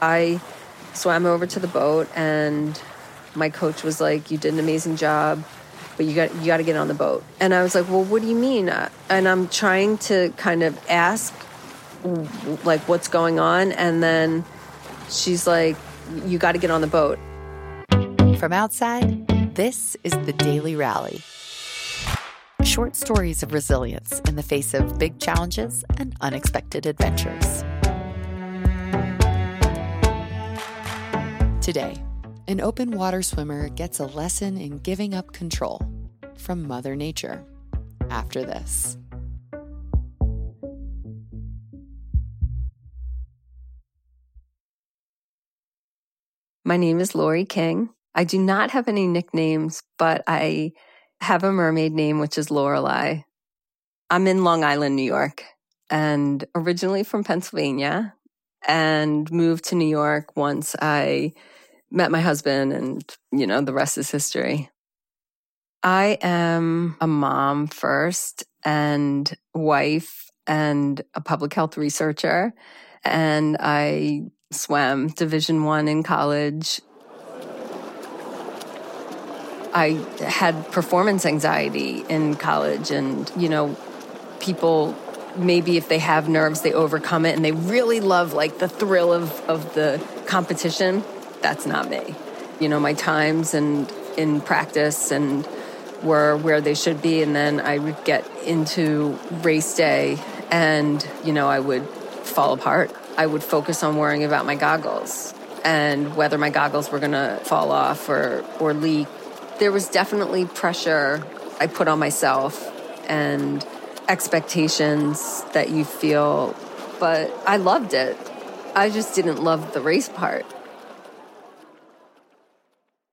I swam over to the boat and my coach was like, "You did an amazing job, but you got you got to get on the boat." And I was like, "Well, what do you mean?" And I'm trying to kind of ask like what's going on and then she's like, "You got to get on the boat." From outside, this is the Daily Rally. Short stories of resilience in the face of big challenges and unexpected adventures. Today, an open water swimmer gets a lesson in giving up control from Mother Nature. After this. My name is Lori King. I do not have any nicknames, but I have a mermaid name, which is Lorelei. I'm in Long Island, New York, and originally from Pennsylvania, and moved to New York once I met my husband, and you know, the rest is history. I am a mom first, and wife, and a public health researcher, and I swam Division One in college I had performance anxiety in college, and you know, people maybe if they have nerves, they overcome it and they really love like the thrill of, of the competition. That's not me. You know, my times and in practice and were where they should be. And then I would get into race day and, you know, I would fall apart. I would focus on worrying about my goggles and whether my goggles were going to fall off or, or leak there was definitely pressure I put on myself and expectations that you feel, but I loved it. I just didn't love the race part.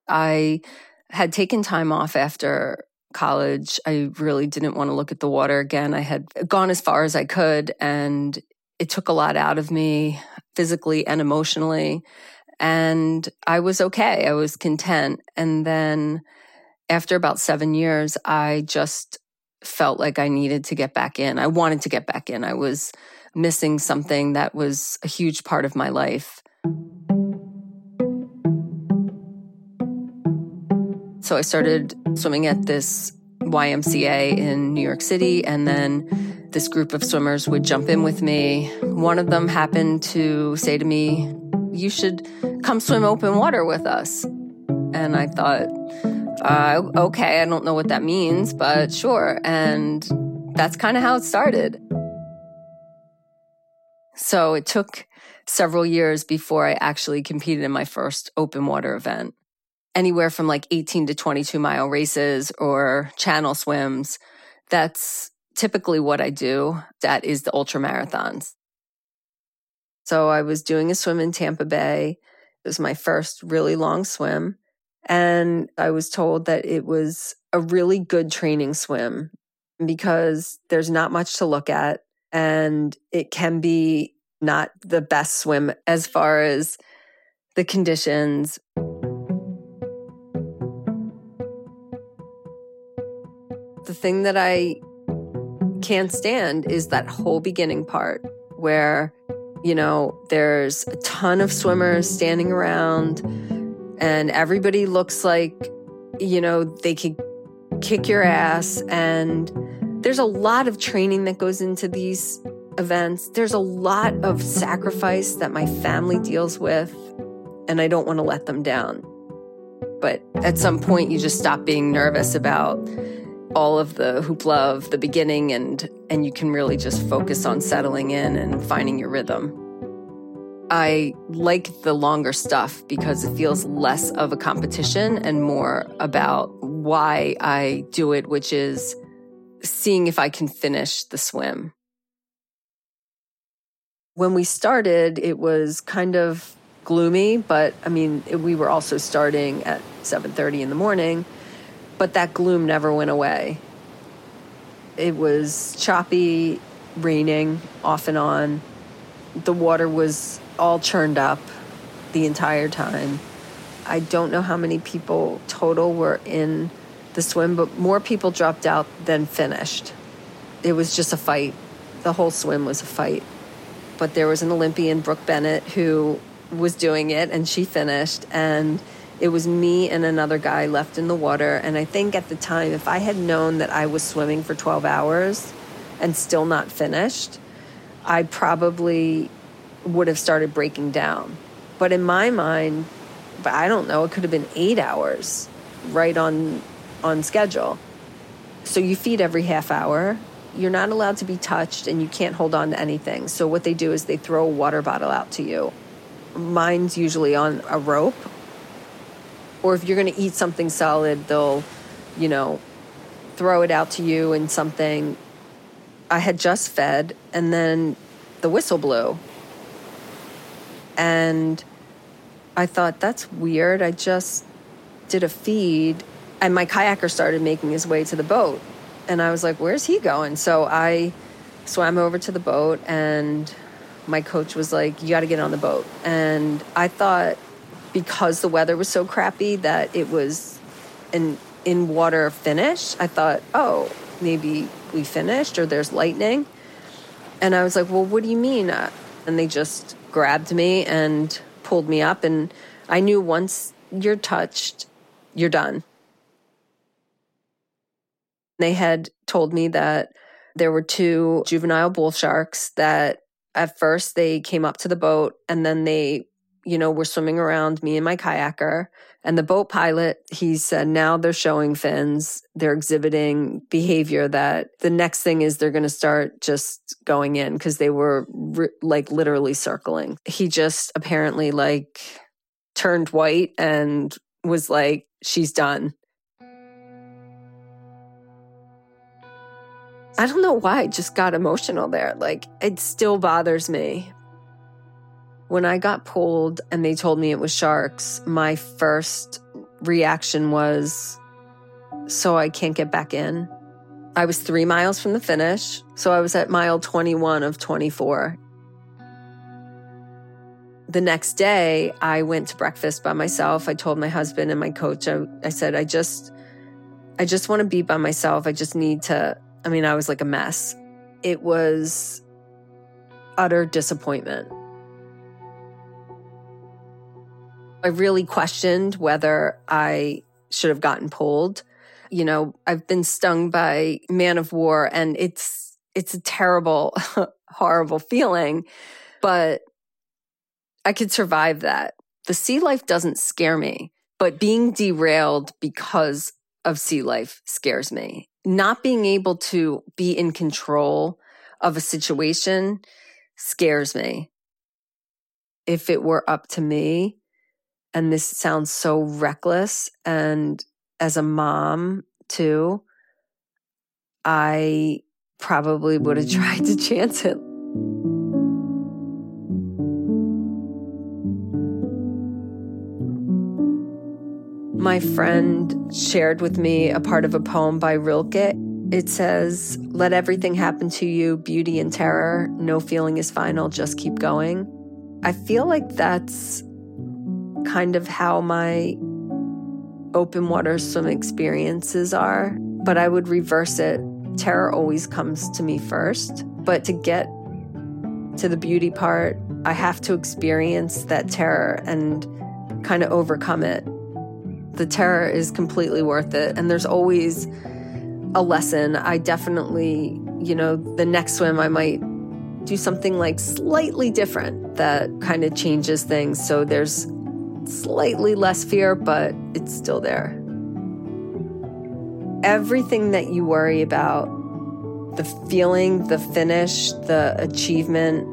I had taken time off after college. I really didn't want to look at the water again. I had gone as far as I could, and it took a lot out of me physically and emotionally. And I was okay. I was content. And then after about seven years, I just felt like I needed to get back in. I wanted to get back in. I was missing something that was a huge part of my life. So I started swimming at this YMCA in New York City, and then this group of swimmers would jump in with me. One of them happened to say to me, You should come swim open water with us. And I thought, uh, okay, I don't know what that means, but sure. And that's kind of how it started. So it took several years before I actually competed in my first open water event. Anywhere from like 18 to 22 mile races or channel swims. That's typically what I do. That is the ultra marathons. So I was doing a swim in Tampa Bay. It was my first really long swim. And I was told that it was a really good training swim because there's not much to look at and it can be not the best swim as far as the conditions. Thing that I can't stand is that whole beginning part where, you know, there's a ton of swimmers standing around and everybody looks like, you know, they could kick your ass. And there's a lot of training that goes into these events. There's a lot of sacrifice that my family deals with, and I don't want to let them down. But at some point, you just stop being nervous about all of the hoopla of the beginning and and you can really just focus on settling in and finding your rhythm. I like the longer stuff because it feels less of a competition and more about why I do it, which is seeing if I can finish the swim. When we started, it was kind of gloomy, but I mean, we were also starting at 7:30 in the morning, but that gloom never went away. It was choppy, raining off and on. The water was all churned up the entire time. I don't know how many people total were in the swim, but more people dropped out than finished. It was just a fight. The whole swim was a fight. But there was an Olympian, Brooke Bennett, who was doing it and she finished and it was me and another guy left in the water and I think at the time if I had known that I was swimming for 12 hours and still not finished, I probably would have started breaking down. But in my mind, I don't know, it could have been 8 hours right on on schedule. So you feed every half hour. You're not allowed to be touched and you can't hold on to anything. So what they do is they throw a water bottle out to you. Mine's usually on a rope. Or if you're going to eat something solid, they'll, you know, throw it out to you in something. I had just fed and then the whistle blew. And I thought, that's weird. I just did a feed and my kayaker started making his way to the boat. And I was like, where's he going? So I swam over to the boat, and my coach was like, you got to get on the boat. And I thought because the weather was so crappy that it was an in water finish, I thought, oh, maybe we finished or there's lightning. And I was like, well, what do you mean? Uh, and they just grabbed me and pulled me up. And I knew once you're touched, you're done. They had told me that there were two juvenile bull sharks that at first they came up to the boat and then they, you know, we're swimming around me and my kayaker. And the boat pilot, he said, now they're showing fins. They're exhibiting behavior that the next thing is they're going to start just going in because they were re- like literally circling. He just apparently like turned white and was like, she's done. I don't know why I just got emotional there. Like, it still bothers me. When I got pulled and they told me it was sharks, my first reaction was, So I can't get back in. I was three miles from the finish. So I was at mile 21 of 24. The next day, I went to breakfast by myself. I told my husband and my coach, I, I said, I just, I just want to be by myself. I just need to I mean, I was like a mess. It was utter disappointment. I really questioned whether I should have gotten pulled. You know, I've been stung by man of war and it's it's a terrible horrible feeling, but I could survive that. The sea life doesn't scare me, but being derailed because of sea life scares me not being able to be in control of a situation scares me. If it were up to me, and this sounds so reckless, and as a mom too, I probably would have tried to mm. chance it. My friend shared with me a part of a poem by Rilke. It says, Let everything happen to you, beauty and terror. No feeling is final, just keep going. I feel like that's kind of how my open water swim experiences are, but I would reverse it. Terror always comes to me first, but to get to the beauty part, I have to experience that terror and kind of overcome it the terror is completely worth it. And there's always a lesson. I definitely, you know, the next swim, I might do something like slightly different that kind of changes things. So there's slightly less fear, but it's still there. Everything that you worry about the feeling, the finish, the achievement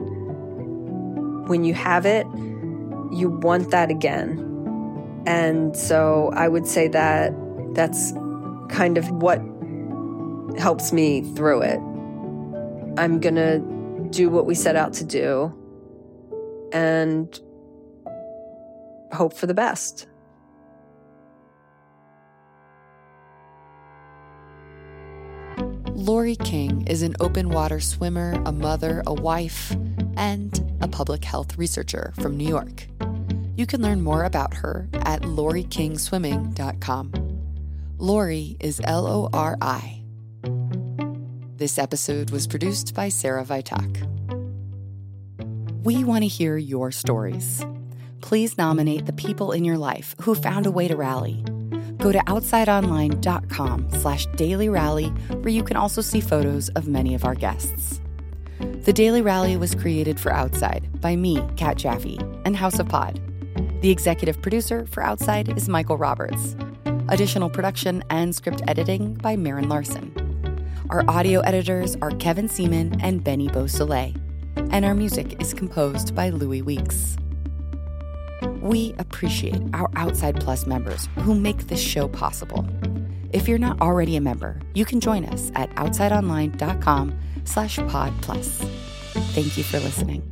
when you have it, you want that again. And so I would say that that's kind of what helps me through it. I'm going to do what we set out to do and hope for the best. Lori King is an open water swimmer, a mother, a wife, and a public health researcher from New York. You can learn more about her at lorikingswimming.com. Lori is L O R I. This episode was produced by Sarah Vitak. We want to hear your stories. Please nominate the people in your life who found a way to rally. Go to outsideonline.com slash daily rally, where you can also see photos of many of our guests. The Daily Rally was created for Outside by me, Kat Jaffee, and House of Pod. The executive producer for Outside is Michael Roberts. Additional production and script editing by Marin Larson. Our audio editors are Kevin Seaman and Benny Beausoleil, and our music is composed by Louis Weeks. We appreciate our Outside Plus members who make this show possible. If you're not already a member, you can join us at outsideonline.com slash pod plus. Thank you for listening.